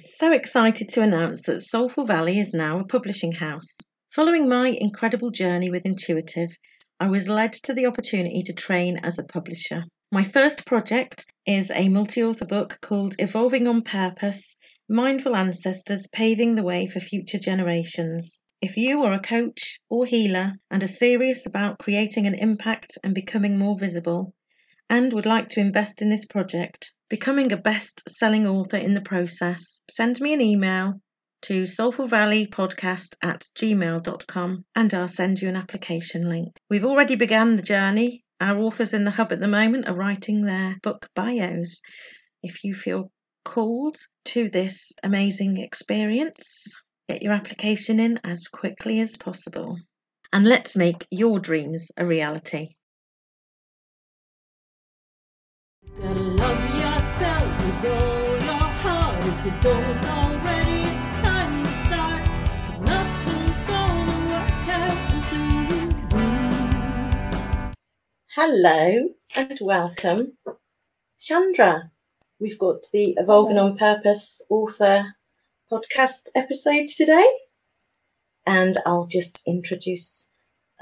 So excited to announce that Soulful Valley is now a publishing house. Following my incredible journey with Intuitive, I was led to the opportunity to train as a publisher. My first project is a multi author book called Evolving on Purpose Mindful Ancestors Paving the Way for Future Generations. If you are a coach or healer and are serious about creating an impact and becoming more visible, and would like to invest in this project, becoming a best selling author in the process, send me an email to soulfulvalleypodcast at gmail.com and I'll send you an application link. We've already begun the journey. Our authors in the hub at the moment are writing their book bios. If you feel called to this amazing experience, get your application in as quickly as possible. And let's make your dreams a reality. If you don't already, it's time to start. Cause nothing's gonna work out until you do. Hello and welcome, Shandra. We've got the Evolving on Purpose author podcast episode today. And I'll just introduce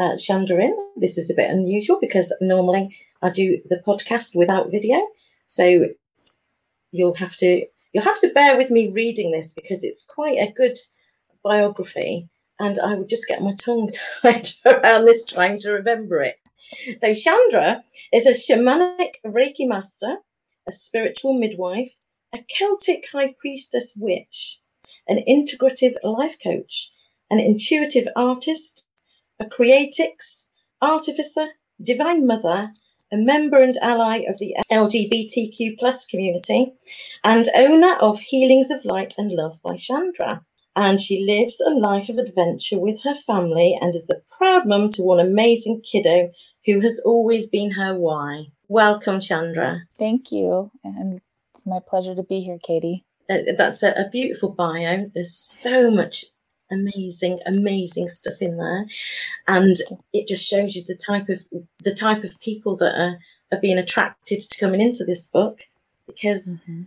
uh, Shandra in. This is a bit unusual because normally I do the podcast without video. So you'll have to you'll have to bear with me reading this because it's quite a good biography and I would just get my tongue tied around this trying to remember it. So Shandra is a shamanic Reiki master, a spiritual midwife, a Celtic high priestess witch, an integrative life coach, an intuitive artist, a creatrix, artificer, divine mother, a member and ally of the LGBTQ plus community, and owner of Healings of Light and Love by Shandra. And she lives a life of adventure with her family and is the proud mum to one amazing kiddo who has always been her why. Welcome, Shandra. Thank you. And it's my pleasure to be here, Katie. Uh, That's a, a beautiful bio. There's so much amazing amazing stuff in there and it just shows you the type of the type of people that are, are being attracted to coming into this book because Mm-hmm.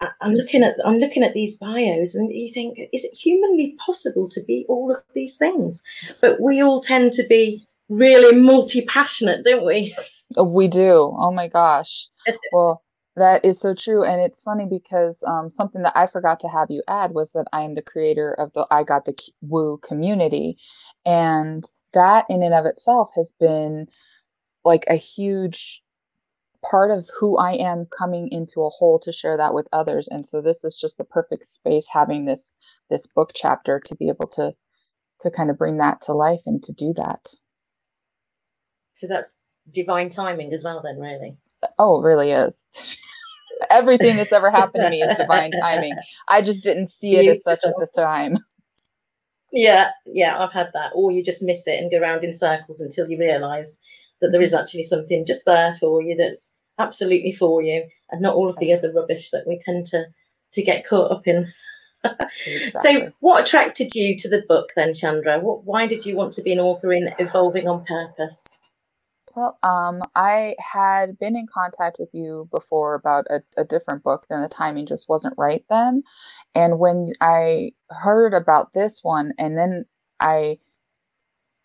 I- I'm looking at I'm looking at these bios and you think is it humanly possible to be all of these things but we all tend to be really multi-passionate don't we Oh, we do. Oh my gosh. Well, that is so true. And it's funny because um, something that I forgot to have you add was that I am the creator of the I Got the Woo community. And that in and of itself has been like a huge part of who I am coming into a whole to share that with others. And so this is just the perfect space having this this book chapter to be able to to kind of bring that to life and to do that. so that's divine timing as well then really Oh, it really is. Everything that's ever happened to me is divine timing. I just didn't see it as such at the time. Yeah, yeah, I've had that. Or you just miss it and go around in circles until you realise that there is mm-hmm. actually something just there for you that's absolutely for you, and not all of the other rubbish that we tend to to get caught up in. So, what attracted you to the book then, Shandra? What, why did you want to be an author in Evolving on Purpose? Well, um, I had been in contact with you before about a, a different book, then the timing just wasn't right then. And when I heard about this one, and then I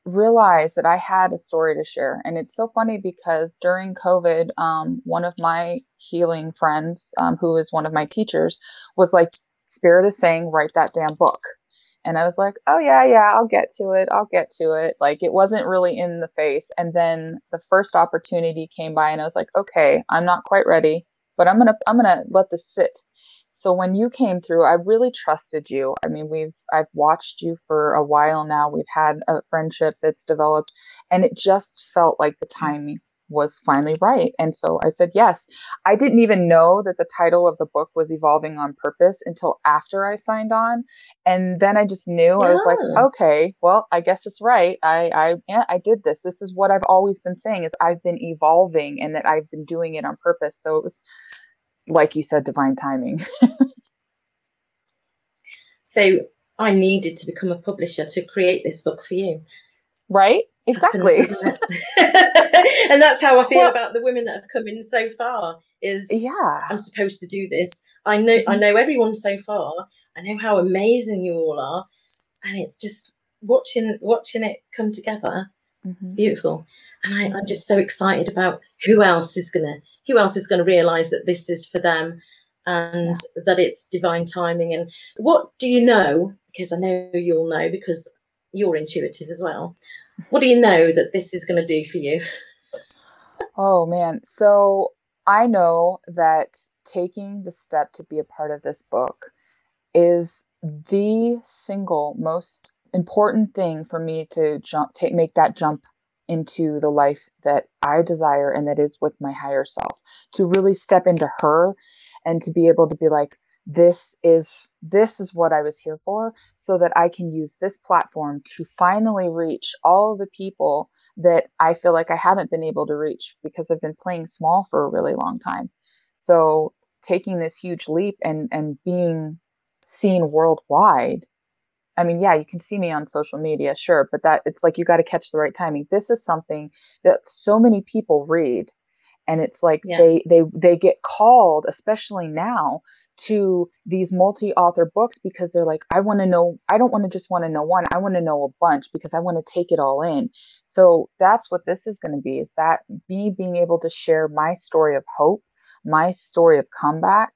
realized that I had a story to share. And it's so funny because during COVID, um, one of my healing friends, um, who is one of my teachers, was like, Spirit is saying, write that damn book. And I was like, oh, yeah, yeah, I'll get to it. I'll get to it. Like, it wasn't really in the face. And then the first opportunity came by, and I was like, okay, I'm not quite ready, but I'm going to, I'm going to let this sit. So when you came through, I really trusted you. I mean, we've I've watched you for a while now. We've had a friendship that's developed and it just felt like the mm. timing was finally right. And so I said yes. I didn't even know that the title of the book was Evolving on Purpose until after I signed on. And then I just knew I was like, okay, well, I guess it's right. I I yeah, I did this. This is what I've always been saying is I've been evolving and that I've been doing it on purpose. So it was like you said, divine timing. So I needed to become a publisher to create this book for you. right? Exactly. and that's how I feel Well- about the women that have come in so far. Is Yeah. I'm supposed to do this. I know I know everyone so far. I know how amazing you all are, and it's just watching watching it come together. It's Mhm. beautiful, and I, I'm just so excited about who else is gonna who else is gonna realize that this is for them, and that it's divine timing. And what do you know? Because I know you'll know because you're intuitive as well. What do you know that this is going to do for you? Oh man. So I know that taking the step to be a part of this book is the single most important thing for me to jump take make that jump into the life that I desire and that is with my higher self. To really step into her and to be able to be like this is this is what I was here for so that I can use this platform to finally reach all the people that I feel like I haven't been able to reach because I've been playing small for a really long time. So taking this huge leap and and being seen worldwide. I mean, yeah, you can see me on social media, sure, but that it's like you got to catch the right timing. This is something that so many people read and it's like Yeah. they they they get called especially now to these multi-author books because they're like I want to know I don't want to just want to know one I want to know a bunch because I want to take it all in so that's what this is going to be is that me being able to share my story of hope my story of comeback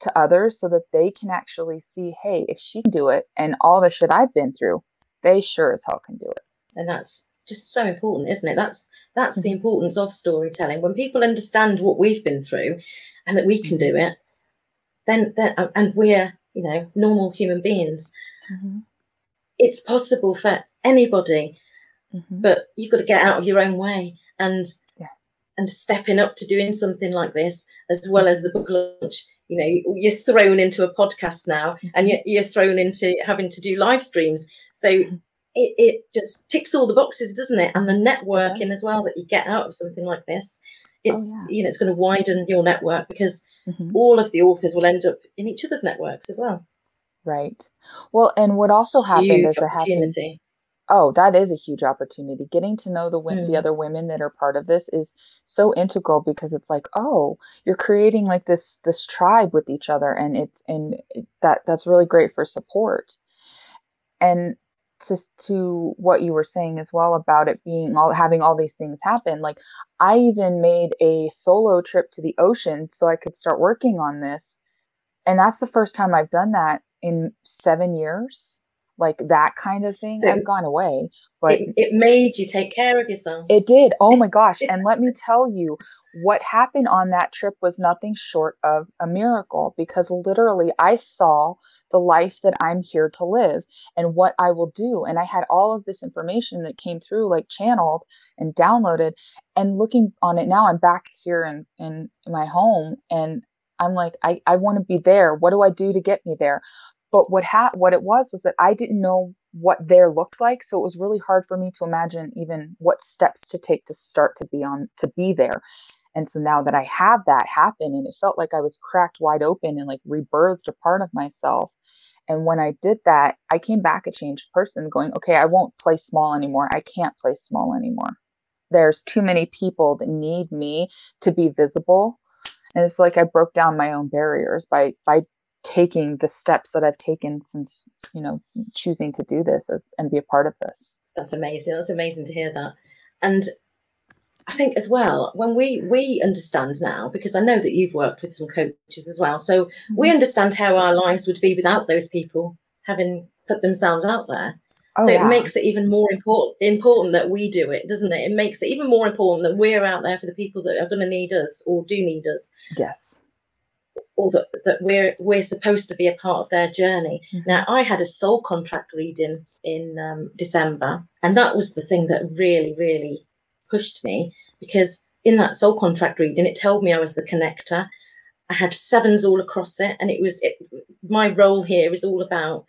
to others so that they can actually see hey if she can do it and all the shit I've been through they sure as hell can do it and that's just so important isn't it that's that's the Mhm. importance of storytelling when people understand what we've been through and that we can do it then then uh, and we're you know normal human beings mm-hmm. it's possible for anybody Mhm. but you've got to get out of your own way and Yeah. and stepping up to doing something like this as mm-hmm. well as the book launch you know you're thrown into a podcast now mm-hmm. and you're, you're thrown into having to do live streams so. It, it just ticks all the boxes doesn't it and the networking as well that you get out of something like this it's yeah. you know it's going to widen your network because Mhm. all of the authors will end up in each other's networks as well right well and what also happened Huge is happened opportunity Oh, that is a huge opportunity. Getting to know the wo- the Mm. other women that are part of this is so integral because it's like, oh, you're creating like this this tribe with each other, and it's and that that's really great for support. And to to what you were saying as well about it being all having all these things happen, like I even made a solo trip to the ocean so I could start working on this, and that's the first time I've done that in seven years. Like that kind of thing. So- I've gone away, but it, it made you take care of yourself it did. Oh my gosh. And let me tell you, what happened on that trip was nothing short of a miracle because literally I saw the life that I'm here to live and what I will do. And I had all of this information that came through, like channeled and downloaded. And looking on it now, I'm back here in, in my home and I'm like, I, I want to be there. What do I do to get me there? But what ha- what it was was that I didn't know what there looked like, so it was really hard for me to imagine even what steps to take to start to be on to be there. And so now that I have that happen, and it felt like I was cracked wide open and like rebirthed a part of myself. And when I did that, I came back a changed person, going, okay, I won't play small anymore. I can't play small anymore. There's too many people that need me to be visible. And it's like I broke down my own barriers by by taking the steps that I've taken since, you know, choosing to do this as and be a part of this. That's amazing. That's amazing to hear that. And I think as well, when we we understand now, because I know that you've worked with some coaches as well, so we mm-hmm. understand how our lives would be without those people having put themselves out there. Oh, so yeah. it makes it even more important important that we do it, doesn't it? It makes it even more important that we're out there for the people that are going to need us or do need us, yes. Or that, that we're we're supposed to be a part of their journey. Mhm. Now, I had a soul contract reading in um, December, and that was the thing that really, really pushed me because in that soul contract reading, it told me I was the connector. I had sevens all across it, and it was it, my role here is all about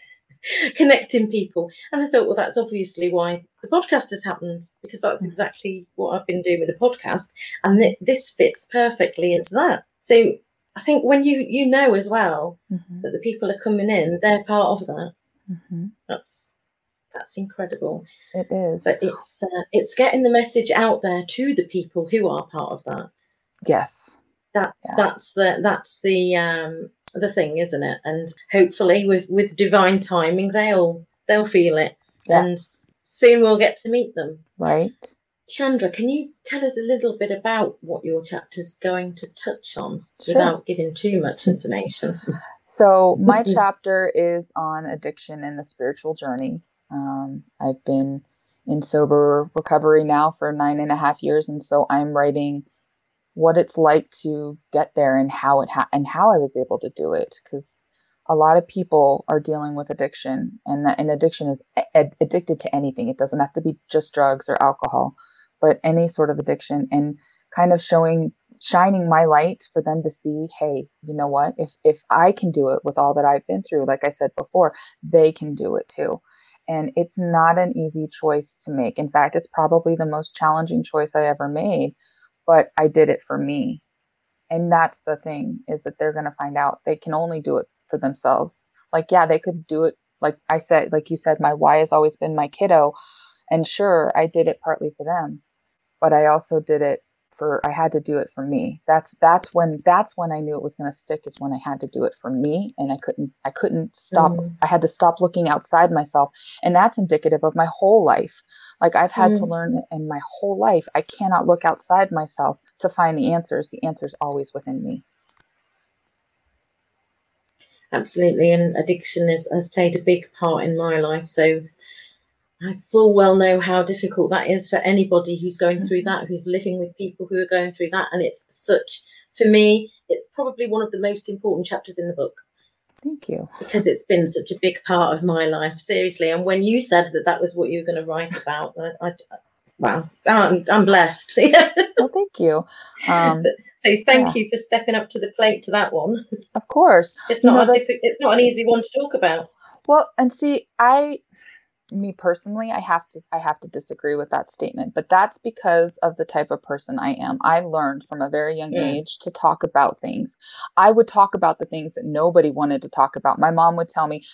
connecting people. And I thought, well, that's obviously why the podcast has happened because that's mm. exactly what I've been doing with the podcast, and th- this fits perfectly into that. So I think when you you know as well mm-hmm. that the people are coming in, they're part of that. Mm-hmm. That's that's incredible. It is, but it's uh, it's getting the message out there to the people who are part of that. Yes, that yeah. that's the that's the um the thing, isn't it? And hopefully, with with divine timing, they'll they'll feel it, yes. and soon we'll get to meet them. Right. Shandra, can you tell us a little bit about what your chapter's going to touch on sure. without giving too much information? So, my chapter is on addiction and the spiritual journey. Um, I've been in sober recovery now for nine and a half years, and so I'm writing what it's like to get there and how it ha- and how I was able to do it because a lot of people are dealing with addiction and that an addiction is ad- addicted to anything. It doesn't have to be just drugs or alcohol but any sort of addiction and kind of showing shining my light for them to see hey you know what? If if I can do it with all that I've been through like I said before they can do it too. And it's not an easy choice to make. In fact it's probably the most challenging choice I ever made but I did it for me. And that's the thing is that they're going to find out. They can only do it for themselves. Like, yeah, they could do it. Like I said, like you said, my why has always been my kiddo. And sure, I did it partly for them, but I also did it for I had to do it for me. That's that's when that's when I knew it was going to stick is when I had to do it for me and I couldn't I couldn't stop mm. I had to stop looking outside myself and that's indicative of my whole life. Like I've had mm. to learn in my whole life I cannot look outside myself to find the answers. The answer's always within me. Absolutely and addiction is, has played a big part in my life so I full well know how difficult that is for anybody who's going through mm-hmm. that, who's living with people who are going through that. And it's such, for me, it's probably one of the most important chapters in the book. Thank you. Because it's been such a big part of my life, seriously. And when you said that that was what you were going to write about, I, I wow, I'm, I'm blessed. well, thank you. Um, so, so, thank yeah. you for stepping up to the plate to that one. Of course, it's not you know, a it's not an easy one to talk about. Well, and see, I me personally i have to i have to disagree with that statement but that's because of the type of person i am i learned from a very young mm. age to talk about things i would talk about the things that nobody wanted to talk about my mom would tell me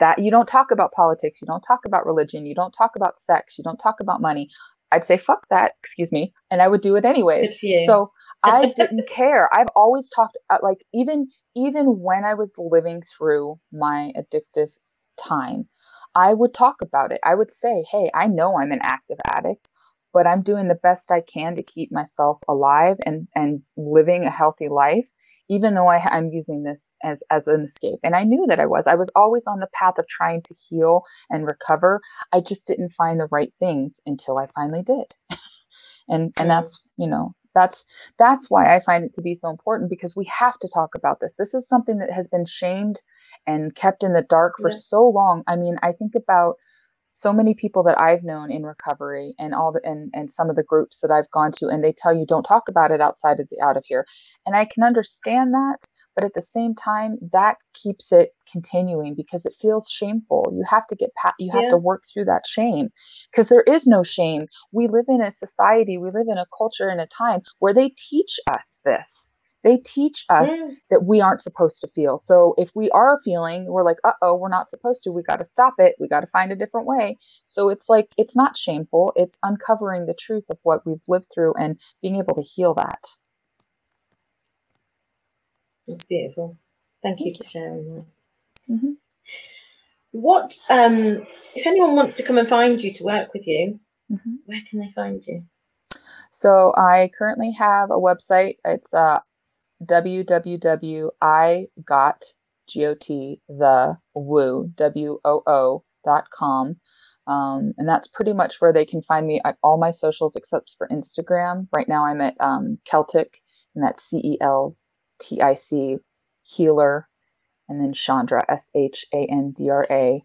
that you don't talk about politics you don't talk about religion you don't talk about sex you don't talk about money i'd say fuck that excuse me and i would do it anyway. So i didn't care. I've always talked uh, like even even when i was living through my addictive time I would talk about it. I would say, hey, I know I'm an active addict, but I'm doing the best I can to keep myself alive and, and living a healthy life, even though I, I'm using this as, as an escape. And I knew that I was. I was always on the path of trying to heal and recover. I just didn't find the right things until I finally did. and and that's, you know, that's that's why I find it to be so important because we have to talk about this. This is something that has been shamed and kept in the dark for yeah. so long. I mean, I think about so many people that I've known in recovery and all the and, and some of the groups that I've gone to and they tell you don't talk about it outside of the out of here. And I can understand that, but at the same time that keeps it continuing because it feels shameful. You have to get pat you have yeah. to work through that shame because there is no shame. We live in a society, we live in a culture and a time where they teach us this they teach us yeah. that we aren't supposed to feel. So if we are feeling, we're like, uh oh, we're not supposed to. We got to stop it. We got to find a different way. So it's like, it's not shameful. It's uncovering the truth of what we've lived through and being able to heal that. That's beautiful. Thank you for sharing that. Mm-hmm. What, um, if anyone wants to come and find you to work with you, mm-hmm. where can they find you? So I currently have a website. It's uh, www.igot, G-O-T, the woo, W-O-O dot com. Um, and that's pretty much where they can find me at all my socials except for Instagram. Right now I'm at um, Celtic, and that's C E L T I C healer, and then Shandra, S H A N D R A.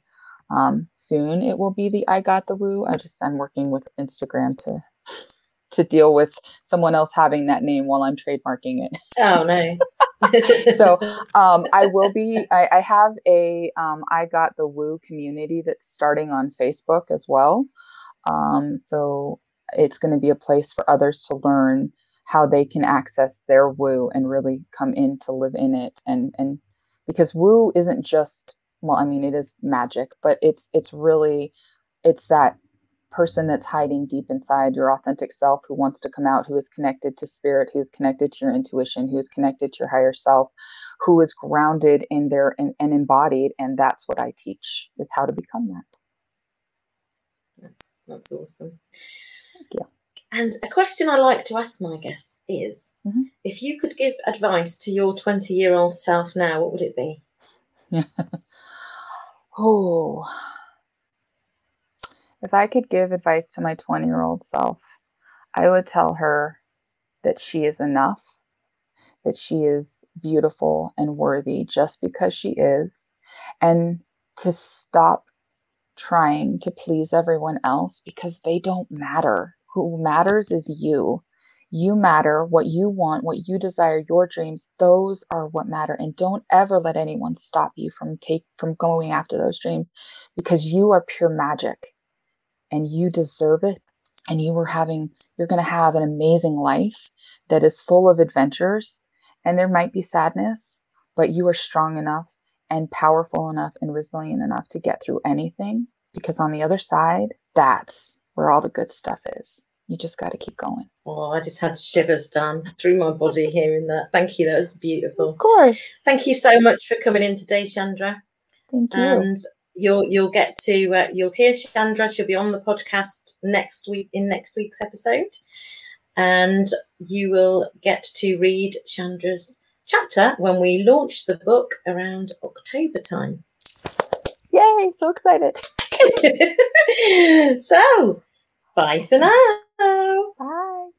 Um, soon it will be the I Got the Woo. I just, I'm working with Instagram to to deal with someone else having that name while I'm trademarking it. Oh no. so um, I will be. I, I have a. Um, I got the Woo community that's starting on Facebook as well. Um, so it's going to be a place for others to learn how they can access their Woo and really come in to live in it. And and because Woo isn't just well, I mean, it is magic, but it's it's really it's that person that's hiding deep inside your authentic self who wants to come out who is connected to spirit who is connected to your intuition who is connected to your higher self who is grounded in their and, and embodied and that's what i teach is how to become that That's that's awesome. Thank you. And a question I like to ask my guests is Mhm. if you could give advice to your 20 year old self now, what would it be? oh if i could give advice to my 20 year old self i would tell her that she is enough that she is beautiful and worthy just because she is, and to stop trying to please everyone else because they don't matter. Who matters is you. You matter, what you want, what you desire, your dreams, those are what matter. And don't ever let anyone stop you from take from going after those dreams because you are pure magic and you deserve it. And you are having you're gonna have an amazing life that is full of adventures and there might be sadness, but you are strong enough and powerful enough and resilient enough to get through anything because on the other side, that's where all the good stuff is. You just got to keep going. Oh, I just had shivers down through my body hearing that. Thank you. That was beautiful. Of course. Thank you so much for coming in today, Shandra. Thank you. And you'll you'll get to uh, you'll hear Shandra. She'll be on the podcast next week in next week's episode, and you will get to read Shandra's chapter when we launch the book around October time. Yay, so excited. so, bye for now. Bye.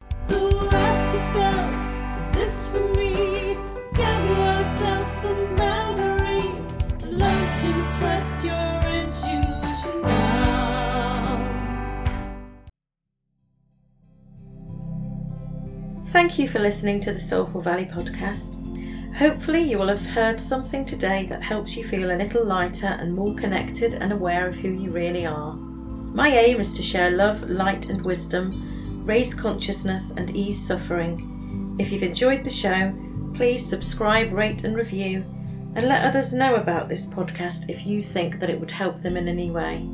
Thank you for listening to the Soulful Valley podcast. Hopefully, you will have heard something today that helps you feel a little lighter and more connected and aware of who you really are. My aim is to share love, light, and wisdom, raise consciousness, and ease suffering. If you've enjoyed the show, please subscribe, rate, and review, and let others know about this podcast if you think that it would help them in any way.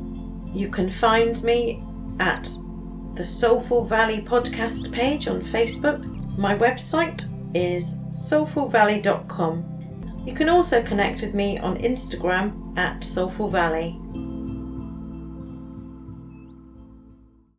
You can find me at the Soulful Valley podcast page on Facebook. My website is soulfulvalley.com. You can also connect with me on Instagram at Soulful Valley.